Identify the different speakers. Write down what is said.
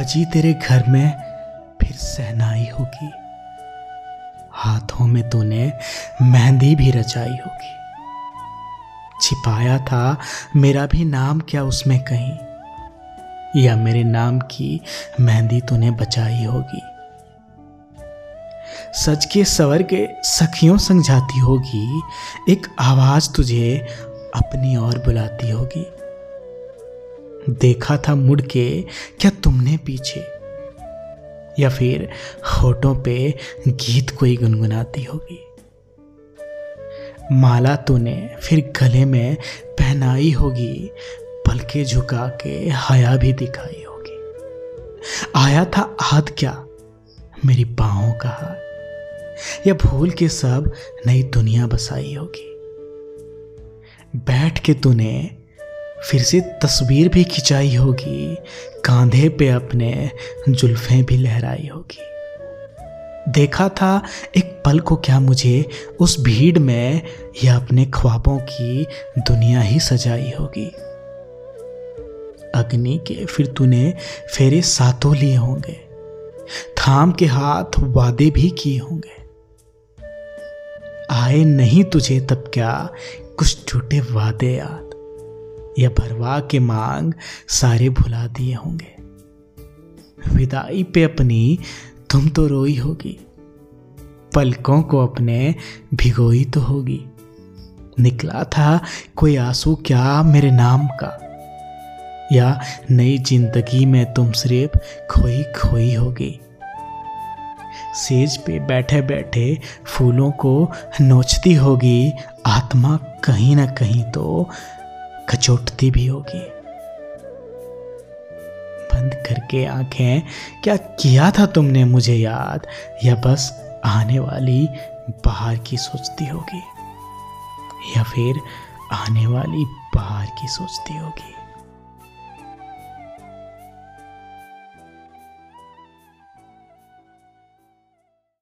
Speaker 1: बजी तेरे घर में फिर सहनाई होगी। हाथों में तूने मेहंदी भी रचाई होगी। छिपाया था, मेरा भी नाम क्या उसमें कहीं? या मेरे नाम की मेहंदी तूने बचाई होगी? सच के सवर के सखियों संग जाती होगी, एक आवाज़ तुझे अपनी ओर बुलाती होगी। देखा था मुड़ के, क्या तुमने पीछे? या फिर होठों पे गीत कोई गुनगुनाती होगी? माला तूने फिर गले में पहनाई होगी, पलके झुका के हया भी दिखाई होगी। आया था हाथ क्या? मेरी बाहों का हाथ या भूल के सब नई दुनिया बसाई होगी। बैठ के तूने फिर से तस्वीर भी खिंचाई होगी, कांधे पे अपने जुल्फें भी लहराई होगी। देखा था एक पल को क्या मुझे उस भीड़ में या अपने ख्वाबों की दुनिया ही सजाई होगी। अग्नि के फिर तूने फेरे सातों लिए होंगे, थाम के हाथ वादे भी किए होंगे। आए नहीं तुझे तब क्या कुछ झूठे वादे याद या भरवा के मांग सारे भुला दिए होंगे। विदाई पे अपनी, तुम तो रोई होगी। पलकों को अपने, भिगोई तो होगी। निकला था कोई आँसू क्या मेरे नाम का? या नई ज़िंदगी में तुम सिर्फ़ खोई खोई होगी। सेज पे बैठे बैठे फूलों को नोचती होगी। आत्मा कहीं ना कहीं तो खचोटती भी होगी। बंद करके आँखें, क्या किया था तुमने मुझे याद? या बस आने वाली बाहर की सोचती होगी? या फिर आने वाली बाहर की सोचती होगी?